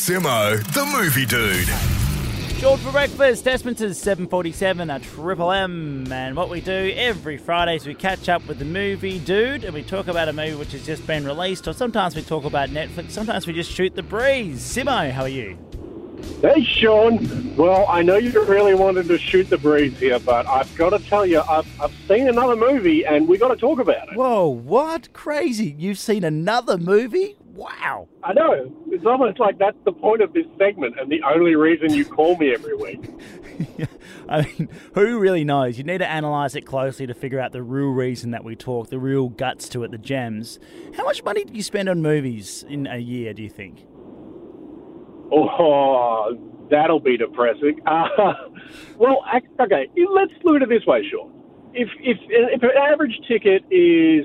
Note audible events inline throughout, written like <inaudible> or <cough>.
Simmo, the movie dude. George for breakfast, Desmonds 747 at Triple M. And what we do every Friday is we catch up with the movie dude and we talk about a movie which has just been released, or sometimes we talk about Netflix, sometimes we just shoot the breeze. Simmo, how are you? Hey, Sean. Well, I know you really wanted to shoot the breeze here, but I've got to tell you, I've, I've seen another movie and we got to talk about it. Whoa, what? Crazy. You've seen another movie? Wow. I know. It's almost like that's the point of this segment and the only reason you call me every week. <laughs> I mean, who really knows? You need to analyse it closely to figure out the real reason that we talk, the real guts to it, the gems. How much money do you spend on movies in a year, do you think? Oh, that'll be depressing. Uh, <laughs> well, okay, let's look at it this way, Sean. If, if, if an average ticket is,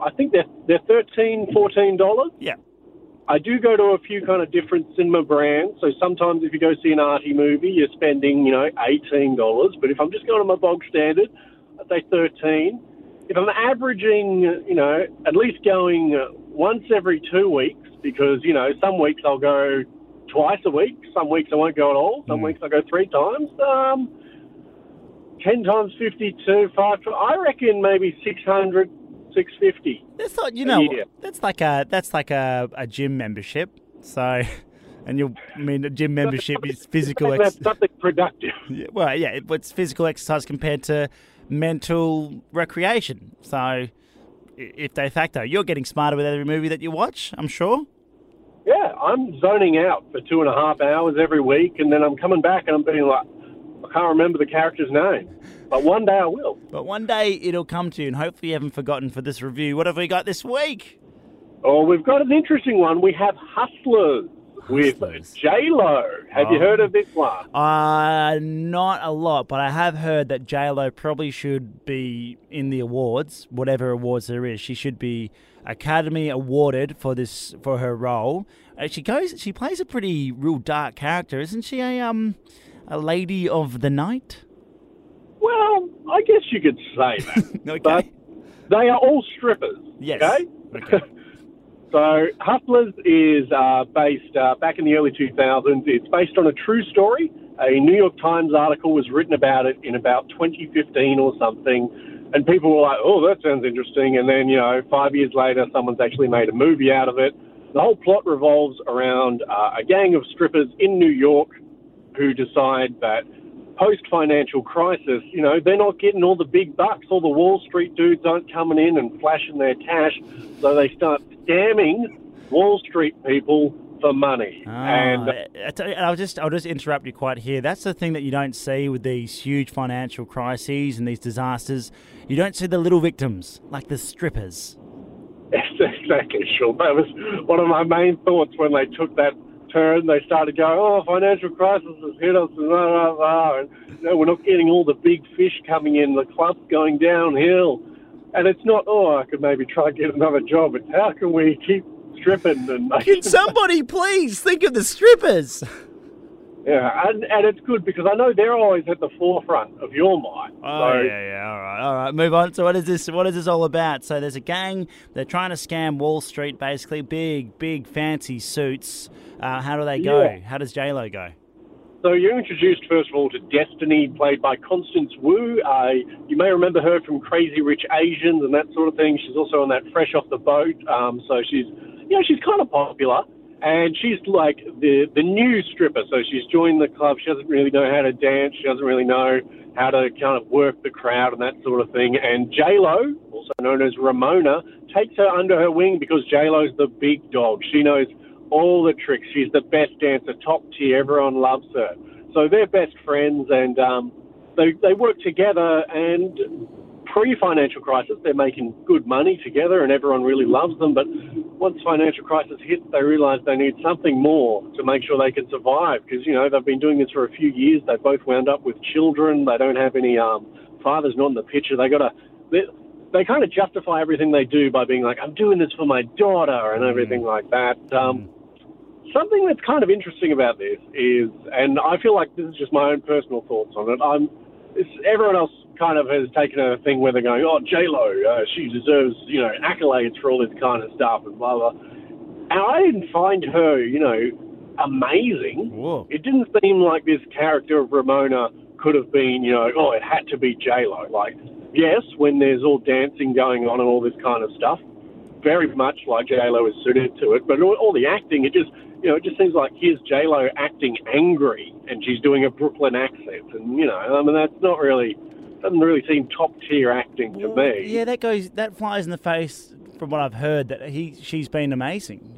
I think they're, they're thirteen, fourteen dollars. Yeah. I do go to a few kind of different cinema brands. So sometimes if you go see an arty movie, you're spending, you know, eighteen dollars. But if I'm just going to my bog standard, I'd say thirteen. If I'm averaging, you know, at least going uh, once every two weeks, because you know some weeks I'll go twice a week, some weeks I won't go at all, some weeks I go three times. Um, ten times fifty-two, five. I reckon maybe 600, 650. That's not, you know, year. that's like a that's like a, a gym membership. So, <laughs> and you'll I mean a gym membership is <laughs> physical. That's Ex- something productive. <laughs> Yeah, well, yeah, it, it's physical exercise compared to mental recreation. So, if de facto, you're getting smarter with every movie that you watch. I'm sure. Yeah, I'm zoning out for two and a half hours every week, and then I'm coming back and I'm being like, I can't remember the character's name, but one day I will. But one day it'll come to you, and hopefully you haven't forgotten for this review. What have we got this week? Oh, we've got an interesting one. We have Hustlers, with. J Lo. Have you Oh. heard of this one? Uh, not a lot, but I have heard that J Lo probably should be in the awards, whatever awards there is. She should be Academy awarded for this for her role. Uh, she goes, she plays a pretty real dark character, isn't she? A um, a lady of the night. Well, I guess you could say that. <laughs> Okay. But they are all strippers. yes. Okay? Okay. <laughs> So, Hustlers is uh, based uh, back in the early 2000s. It's based on a true story. A New York Times article was written about it in about 2015 or something. And people were like, oh, that sounds interesting. And then, you know, five years later, someone's actually made a movie out of it. The whole plot revolves around uh, a gang of strippers in New York who decide that post financial crisis, you know, they're not getting all the big bucks. All the Wall Street dudes aren't coming in and flashing their cash. So they start scamming Wall Street people for money. and Ah, and I, will just I'll just interrupt you quite here. That's the thing that you don't see with these huge financial crises and these disasters. You don't see the little victims like the strippers. <laughs> exactly, sure. That was one of my main thoughts when they took that turn. They started going, oh, financial crisis has hit us, and blah, blah, blah. And, we're not getting all the big fish coming in. The club's going downhill. And it's not, oh, I could maybe try and get another job. It's how can we keep stripping and <laughs> Can somebody please think of the strippers? Yeah, and, and it's good because I know they're always at the forefront of your mind. Oh so, yeah, yeah. All right, all right. Move on. So what is this? What is this all about? So there's a gang. They're trying to scam Wall Street, basically. Big, big, fancy suits. Uh, how do they go? Yeah. How does J Lo go? So you're introduced first of all to Destiny, played by Constance Wu. Uh, you may remember her from Crazy Rich Asians and that sort of thing. She's also on that Fresh Off the Boat. Um, so she's, you know, she's kind of popular, and she's like the the new stripper. So she's joined the club. She doesn't really know how to dance. She doesn't really know how to kind of work the crowd and that sort of thing. And J Lo, also known as Ramona, takes her under her wing because J Lo's the big dog. She knows all the tricks. She's the best dancer, top tier. Everyone loves her. So they're best friends, and um, they they work together. And pre-financial crisis, they're making good money together, and everyone really loves them. But once financial crisis hits, they realise they need something more to make sure they can survive. Because you know they've been doing this for a few years. They both wound up with children. They don't have any um, fathers not in the picture. They got to. They, kind of justify everything they do by being like, I'm doing this for my daughter and everything like that. Um, Something that's kind of interesting about this is, and I feel like this is just my own personal thoughts on it. I'm, it's, everyone else kind of has taken a thing where they're going, "Oh, J Lo, uh, she deserves, you know, accolades for all this kind of stuff and blah blah." And I didn't find her, you know, amazing. Whoa. It didn't seem like this character of Ramona could have been, you know, oh, it had to be J Lo. Like, yes, when there's all dancing going on and all this kind of stuff, very much like J Lo is suited to it. But all, all the acting, it just, you know, it just seems like here's J Lo acting angry, and she's doing a Brooklyn accent, and you know, I mean, that's not really doesn't really seem top tier acting to Well, me. Yeah, that goes that flies in the face from what I've heard that he she's been amazing.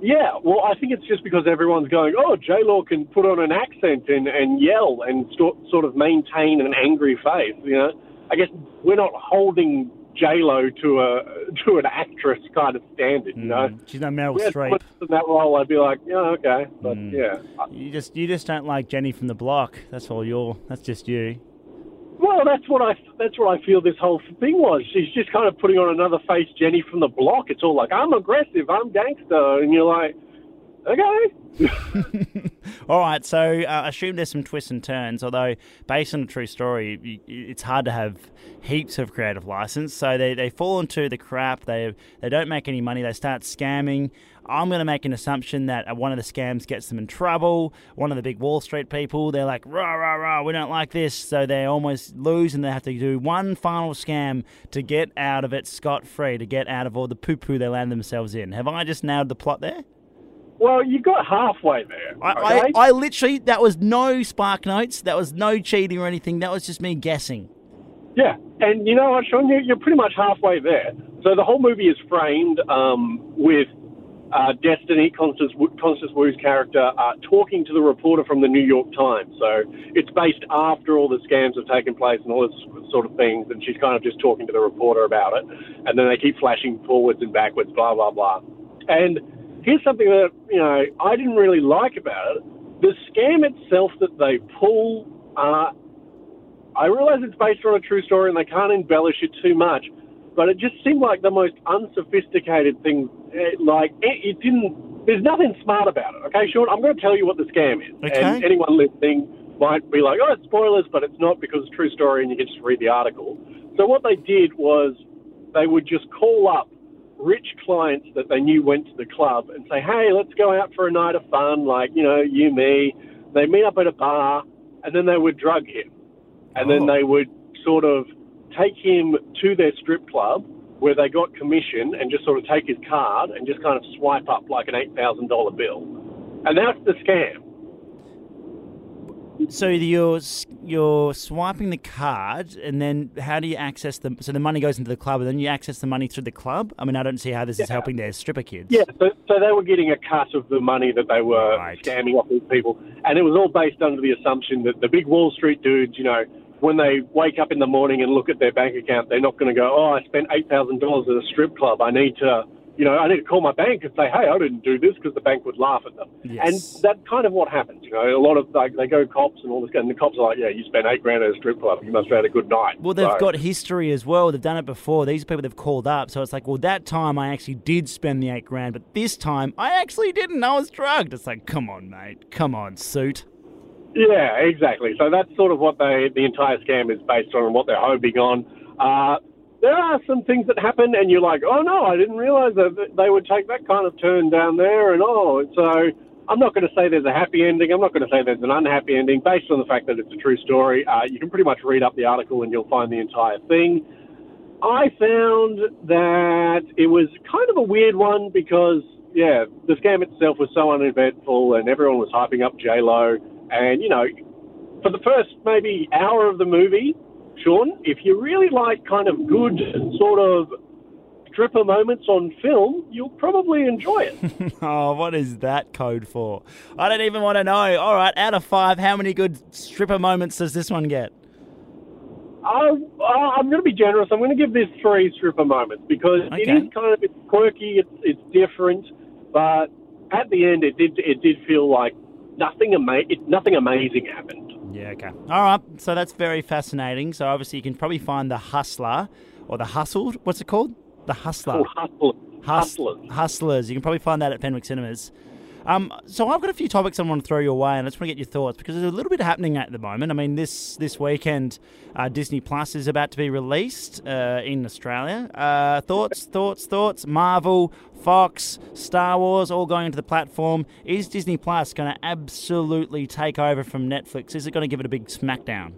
Yeah, well, I think it's just because everyone's going, oh, J Lo can put on an accent and, and yell and sto- sort of maintain an angry face. You know, I guess we're not holding J Lo to a to an actress kind of standard. You know, Mm. She's no Meryl had Streep. in that role, I'd be like, yeah, okay, but Mm. yeah. You just you just don't like Jenny from the block. That's all you're. That's just you. Well, that's what I that's what I feel this whole thing was. She's just kind of putting on another face, Jenny from the block. It's all like I'm aggressive, I'm gangster, and you're like, okay. <laughs> All right, so uh, assume there's some twists and turns. Although based on a true story, it's hard to have heaps of creative license. So they, they fall into the crap. They they don't make any money. They start scamming. I'm going to make an assumption that uh, one of the scams gets them in trouble. One of the big Wall Street people, they're like, rah, rah, rah, we don't like this. So they almost lose and they have to do one final scam to get out of it scot free, to get out of all the poo poo they land themselves in. Have I just nailed the plot there? Well, you got halfway there. I, okay? I, I literally, that was no spark notes. That was no cheating or anything. That was just me guessing. Yeah, and you know what, Sean, you're, you're pretty much halfway there. So the whole movie is framed um, with uh, Destiny, Constance, Constance Wu's character, uh, talking to the reporter from the New York Times. So it's based after all the scams have taken place and all this sort of things, and she's kind of just talking to the reporter about it. And then they keep flashing forwards and backwards, blah, blah, blah. And here's something that, you know, I didn't really like about it. The scam itself that they pull, uh, I realize it's based on a true story and they can't embellish it too much, but it just seemed like the most unsophisticated thing. eh, Like, it, it didn't, there's nothing smart about it. Okay, Sean, I'm going to tell you what the scam is. Okay. And anyone listening might be like, oh, it's spoilers, but it's not because it's a true story and you can just read the article. So what they did was they would just call up rich clients that they knew went to the club and say, hey, let's go out for a night of fun, like, you know, you, me. They meet up at a bar and then they would drug him. And then Oh. they would sort of take him to their strip club where they got commission and just sort of take his card and just kind of swipe up like an $8,000 bill. And that's the scam. So you're you're swiping the card, and then how do you access the? So the money goes into the club, and then you access the money through the club. I mean, I don't see how this is helping their stripper kids. Yeah, so, so they were getting a cut of the money that they were Right. scamming off these people. And it was all based under the assumption that the big Wall Street dudes, you know, when they wake up in the morning and look at their bank account, they're not going to go, oh, I spent $8,000 at a strip club. I need to, you know, I need to call my bank and say, hey, I didn't do this because the bank would laugh at them. Yes. And that's kind of what happens. You know, a lot of, like, they go cops and all this, and the cops are like, yeah, you spent eight grand at a strip club. You must have had a good night. Well, they've So- got history as well. They've done it before. These people they've called up, so it's like, well, that time I actually did spend the eight grand, but this time I actually didn't. I was drugged. It's like, come on, mate, come on, suit. Yeah, exactly. So that's sort of what they the entire scam is based on and what they're hoping on. Uh, there are some things that happen, and you're like, oh no, I didn't realize that they would take that kind of turn down there, and oh, so I'm not going to say there's a happy ending. I'm not going to say there's an unhappy ending based on the fact that it's a true story. Uh, you can pretty much read up the article and you'll find the entire thing. I found that it was kind of a weird one because, yeah, the scam itself was so uneventful and everyone was hyping up J Lo. And, you know, for the first maybe hour of the movie, Sean, if you really like kind of good sort of stripper moments on film, you'll probably enjoy it. <laughs> Oh, what is that code for? I don't even want to know. All right, out of five, how many good stripper moments does this one get? I, I'm going to be generous. I'm going to give this three stripper moments because it Okay. is kind of it's quirky, it's it's different, but at the end, it did it did feel like nothing ama- it, nothing amazing happened. Yeah, okay. All right, so that's very fascinating. So obviously you can probably find the Hustler or the Hustled. What's it called? The Hustler. Oh, called Hustle, Hus- Hustlers. Hustlers. You can probably find that at Fenwick Cinemas. Um, so I've got a few topics I want to throw your way, and I just want to get your thoughts because there's a little bit happening at the moment. I mean, this this weekend, uh, Disney Plus is about to be released uh, in Australia. Uh, thoughts, thoughts, thoughts. Marvel, Fox, Star Wars, all going into the platform. Is Disney Plus going to absolutely take over from Netflix? Is it going to give it a big smackdown?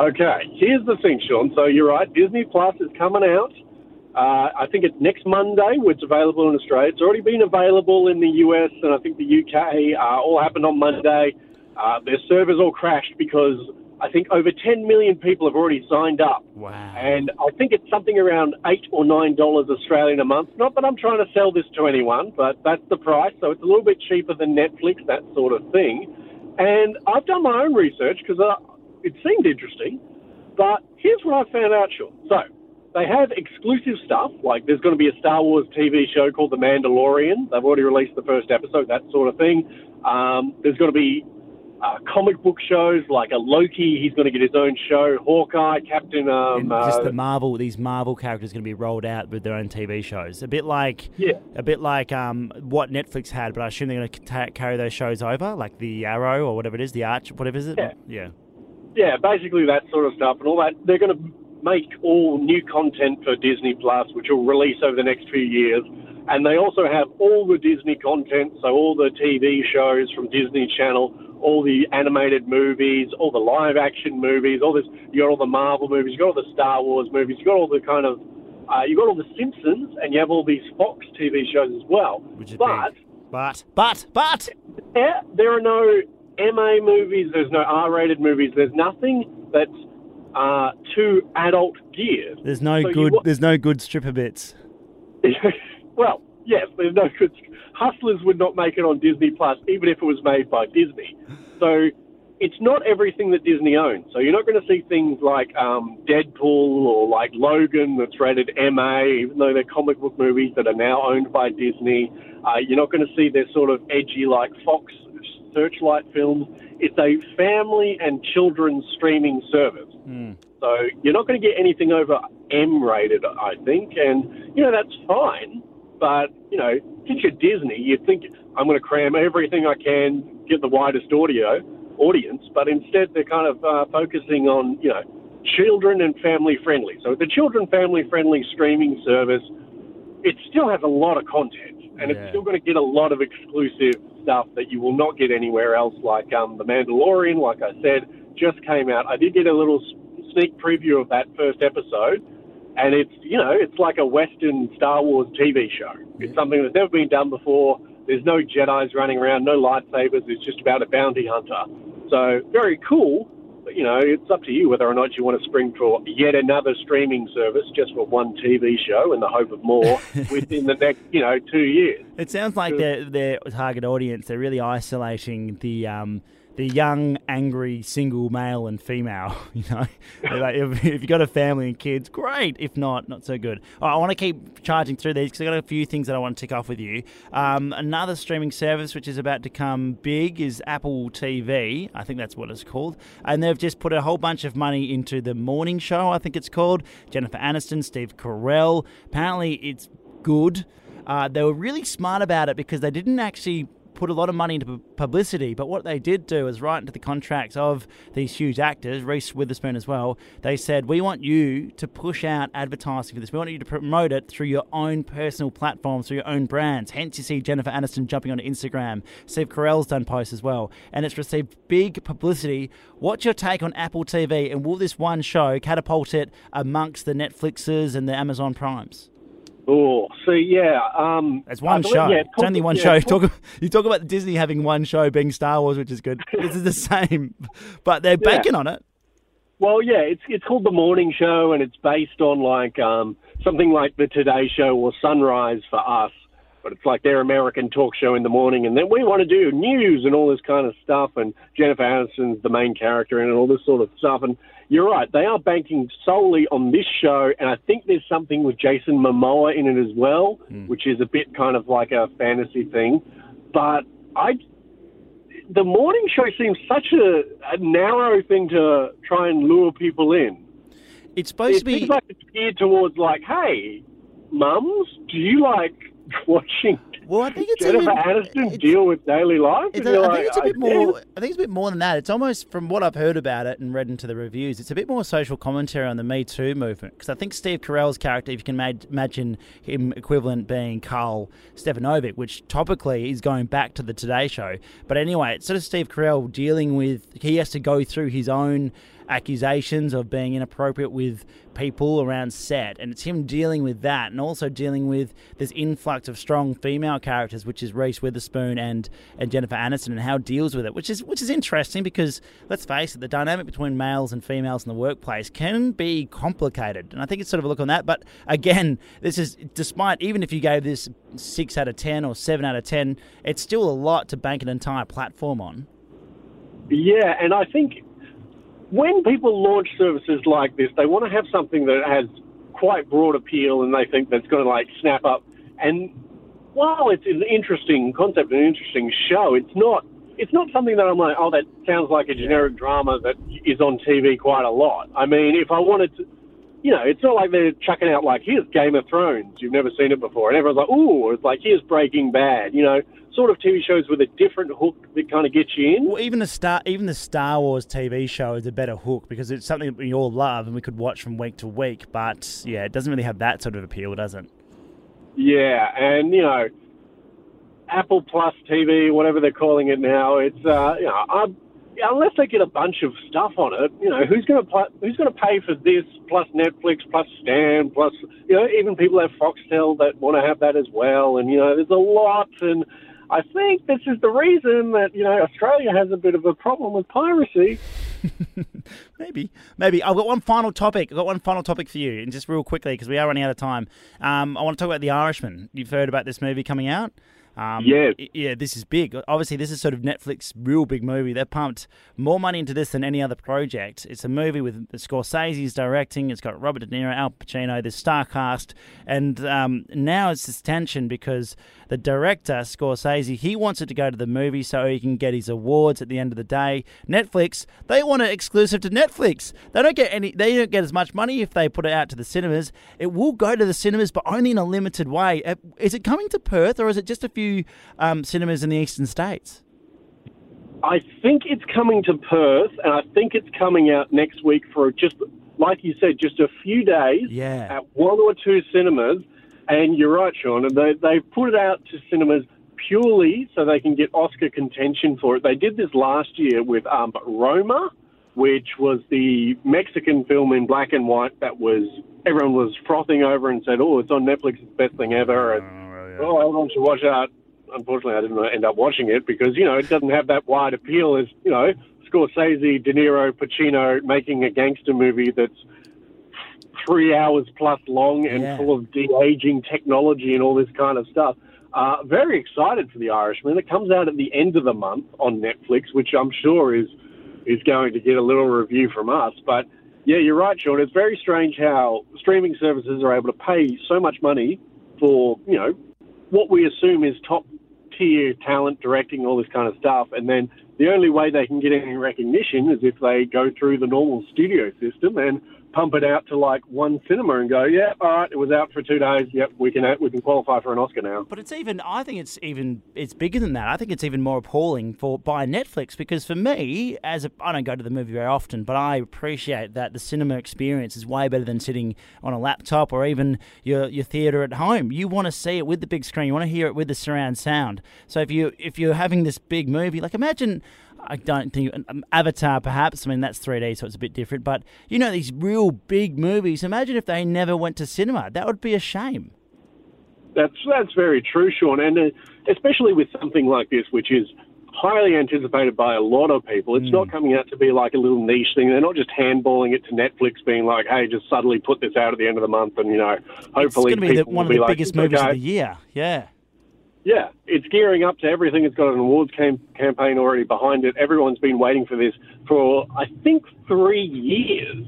Okay, here's the thing, Sean. So you're right. Disney Plus is coming out. Uh, I think it's next Monday. It's available in Australia. It's already been available in the US and I think the UK. Uh, all happened on Monday. Uh, their servers all crashed because I think over 10 million people have already signed up. Wow. And I think it's something around eight or nine dollars Australian a month. Not that I'm trying to sell this to anyone, but that's the price. So it's a little bit cheaper than Netflix, that sort of thing. And I've done my own research because uh, it seemed interesting. But here's what I found out, Sean. So they have exclusive stuff, like there's going to be a Star Wars TV show called The Mandalorian. They've already released the first episode, that sort of thing. Um, there's going to be uh, comic book shows like a Loki. He's going to get his own show. Hawkeye, Captain. Um, and just uh, the Marvel, these Marvel characters going to be rolled out with their own TV shows. A bit like, Yeah. a bit like um, what Netflix had, but I assume they're going to ta- carry those shows over, like the Arrow or whatever it is, the Arch, whatever is it? Yeah. yeah. yeah, basically that sort of stuff and all that. They're going to make all new content for Disney Plus, which will release over the next few years. And they also have all the Disney content, so all the TV shows from Disney Channel, all the animated movies, all the live action movies, all this. You got all the Marvel movies, you got all the Star Wars movies, you got all the kind of, uh, you got all the Simpsons, and you have all these Fox TV shows as well. Which is but big. But, but, but, yeah, there are no MA movies. There's no R-rated movies. There's nothing that's uh, too adult gear. there's no So good, there's no good stripper bits. <laughs> well, yes, there's no good. Hustlers would not make it on Disney Plus, even if it was made by Disney. So it's not everything that Disney owns. So you're not going to see things like um, Deadpool or like Logan that's rated MA, even though they're comic book movies that are now owned by Disney. Uh, you're not going to see their sort of edgy like Fox Searchlight films. It's a family and children's streaming service. So you're not going to get anything over M rated, I think, and you know that's fine. But you know, since you're Disney, you'd think I'm going to cram everything I can, get the widest audio audience. But instead, they're kind of uh, focusing on you know children and family friendly. So the children family friendly streaming service, it still has a lot of content, and Yeah. it's still going to get a lot of exclusive stuff that you will not get anywhere else. Like um, the Mandalorian, like I said, just came out. I did get a little sneak preview of that first episode, and it's you know it's like a Western Star Wars TV show. It's something that's never been done before. There's no Jedi's running around, no lightsabers. It's just about a bounty hunter. So very cool. You know, it's up to you whether or not you want to spring for yet another streaming service just for one TV show in the hope of more <laughs> within the next, you know, two years. It sounds like their their target audience. They're really isolating the um, the young, angry, single male and female. <laughs> You know, like, if, if you got a family and kids, great. If not, not so good. Right, I want to keep charging through these because I've got a few things that I want to tick off with you. Um, another streaming service which is about to come big is Apple TV. I think that's what it's called, and they've just put a whole bunch of money into the morning show. I think it's called Jennifer Aniston, Steve Carell. Apparently, it's good. Uh, they were really smart about it because they didn't actually put a lot of money into publicity, but what they did do is write into the contracts of these huge actors, Reese Witherspoon as well. They said, "We want you to push out advertising for this. We want you to promote it through your own personal platforms, through your own brands." Hence, you see Jennifer Aniston jumping onto Instagram. Steve Carell's done posts as well, and it's received big publicity. What's your take on Apple TV, and will this one show catapult it amongst the Netflixes and the Amazon Primes? Oh, so yeah, um, It's one believe- show. yeah, it's only one yeah, show. <laughs> You talk, you talk about Disney having one show being Star Wars, which is good. this is the same, <laughs> but they're banking on it. Well, yeah, it's it's called the Morning Show, and it's based on like um, something like the Today Show or Sunrise for us. But it's like their American talk show in the morning, and then we want to do news and all this kind of stuff. And Jennifer Aniston's the main character in it, and all this sort of stuff. And you're right, they are banking solely on this show, and I think there's something with Jason Momoa in it as well, hmm. which is a bit kind of like a fantasy thing. But I the morning show seems such a, a narrow thing to try and lure people in. It's supposed It to be. seems like it's geared towards like, hey, mums, do you like <laughs> watching Well, I think it's Jennifer even, Aniston deal with daily life. A, like, it's a bit I more. guess. I think it's a bit more than that. It's almost from what I've heard about it and read into the reviews. It's a bit more social commentary on the Me Too movement because I think Steve Carell's character, if you can ma- imagine him equivalent being Karl Stefanovic, which topically is going back to the Today Show. But anyway, it's sort of Steve Carell dealing with. He has to go through his own accusations of being inappropriate with people around set and it's him dealing with that and also dealing with this influx of strong female characters which is Reese Witherspoon and and Jennifer Aniston and how deals with it which is which is interesting because let's face it the dynamic between males and females in the workplace can be complicated. And I think it's sort of a look on that. But again this is despite even if you gave this 6 out of 10 or 7 out of 10 it's still a lot to bank an entire platform on. Yeah, and I think when people launch services like this, they want to have something that has quite broad appeal, and they think that's going to like snap up. And while it's an interesting concept, and an interesting show, it's not. It's not something that I'm like, oh, that sounds like a generic drama that is on TV quite a lot. I mean, if I wanted to, you know, it's not like they're chucking out like, here's Game of Thrones, you've never seen it before, and everyone's like, ooh, it's like here's Breaking Bad, you know, sort of TV shows with a different hook that kind of gets you in. Well, even the Star, even the Star Wars TV show is a better hook because it's something that we all love and we could watch from week to week. But yeah, it doesn't really have that sort of appeal, does it? Yeah, and you know, Apple Plus TV, whatever they're calling it now, it's uh, you know, i unless they get a bunch of stuff on it, you know, who's going to pl- who's going to pay for this plus Netflix plus Stan plus you know even people have Foxtel that want to have that as well, and you know, there's a lot, and I think this is the reason that you know Australia has a bit of a problem with piracy. <laughs> Maybe, maybe. I've got one final topic. I've got one final topic for you, and just real quickly because we are running out of time. Um, I want to talk about The Irishman. You've heard about this movie coming out? Um, Yes. y- Yeah, this is big. Obviously, this is sort of Netflix real big movie. They've pumped more money into this than any other project. It's a movie with Scorsese's directing. It's got Robert De Niro, Al Pacino, this star cast, and um, now it's this tension because the director Scorsese he wants it to go to the movie so he can get his awards at the end of the day. Netflix they want it exclusive to Netflix. They don't get any. They don't get as much money if they put it out to the cinemas. It will go to the cinemas, but only in a limited way. Uh, Is it coming to Perth or is it just a few um, cinemas in the eastern states? I think it's coming to Perth, and I think it's coming out next week for just, like you said, just a few days Yeah. at one or two cinemas. And you're right, Sean. and They they put it out to cinemas purely so they can get Oscar contention for it. They did this last year with um, Roma, which was the Mexican film in black and white that was everyone was frothing over and said, "Oh, it's on Netflix, it's the best thing ever." And, oh, everyone should watch that. Unfortunately, I didn't end up watching it because you know it doesn't have that wide appeal as you know Scorsese, De Niro, Pacino making a gangster movie that's three hours plus long and Yeah. full of de aging technology and all this kind of stuff. Uh, very excited for The Irishman. It comes out at the end of the month on Netflix, which I'm sure is is going to get a little review from us. But yeah, you're right, Sean. It's very strange how streaming services are able to pay so much money for you know what we assume is top tier talent directing all this kind of stuff, and then the only way they can get any recognition is if they go through the normal studio system and pump it out to like one cinema and go, yeah, all right, it was out for two days. Yep, we can we can qualify for an Oscar now. But it's even. I think it's even. It's bigger than that. I think it's even more appalling for by Netflix because for me, as I don't go to the movie very often, but I appreciate that the cinema experience is way better than sitting on a laptop or even your your theater at home. You want to see it with the big screen. You want to hear it with the surround sound. So if you if you're having this big movie, like imagine. I don't think um, Avatar, perhaps. I mean, that's 3D, so it's a bit different. But you know, these real big movies. Imagine if they never went to cinema. That would be a shame. That's that's very true, Sean, and uh, especially with something like this, which is highly anticipated by a lot of people. It's not coming out to be like a little niche thing. They're not just handballing it to Netflix, being like, "Hey, just suddenly put this out at the end of the month," and you know, hopefully it's going to be the, one of be the like, biggest movies okay." of the year. Yeah. Yeah, it's gearing up to everything. It's got an awards cam- campaign already behind it. Everyone's been waiting for this for, I think, three years.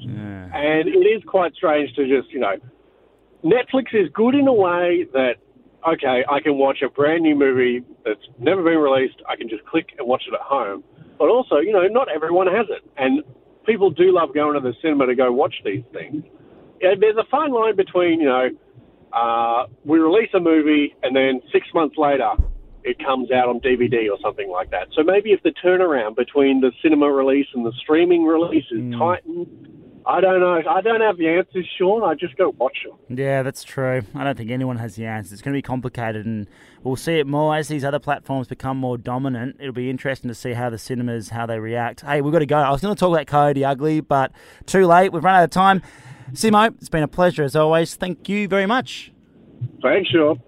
And it is quite strange to just, you know, Netflix is good in a way that, okay, I can watch a brand new movie that's never been released. I can just click and watch it at home. But also, you know, not everyone has it. And people do love going to the cinema to go watch these things. Yeah, there's a fine line between, you know, uh, we release a movie and then six months later it comes out on DVD or something like that. So maybe if the turnaround between the cinema release and the streaming release is Mm. tightened, I don't know. I don't have the answers, Sean. I just go watch them. Yeah, that's true. I don't think anyone has the answers. It's going to be complicated, and we'll see it more as these other platforms become more dominant. It'll be interesting to see how the cinemas how they react. Hey, we've got to go. I was going to talk about Coyote Ugly, but too late. We've run out of time. Simmo, it's been a pleasure as always. Thank you very much. Thanks, Sean.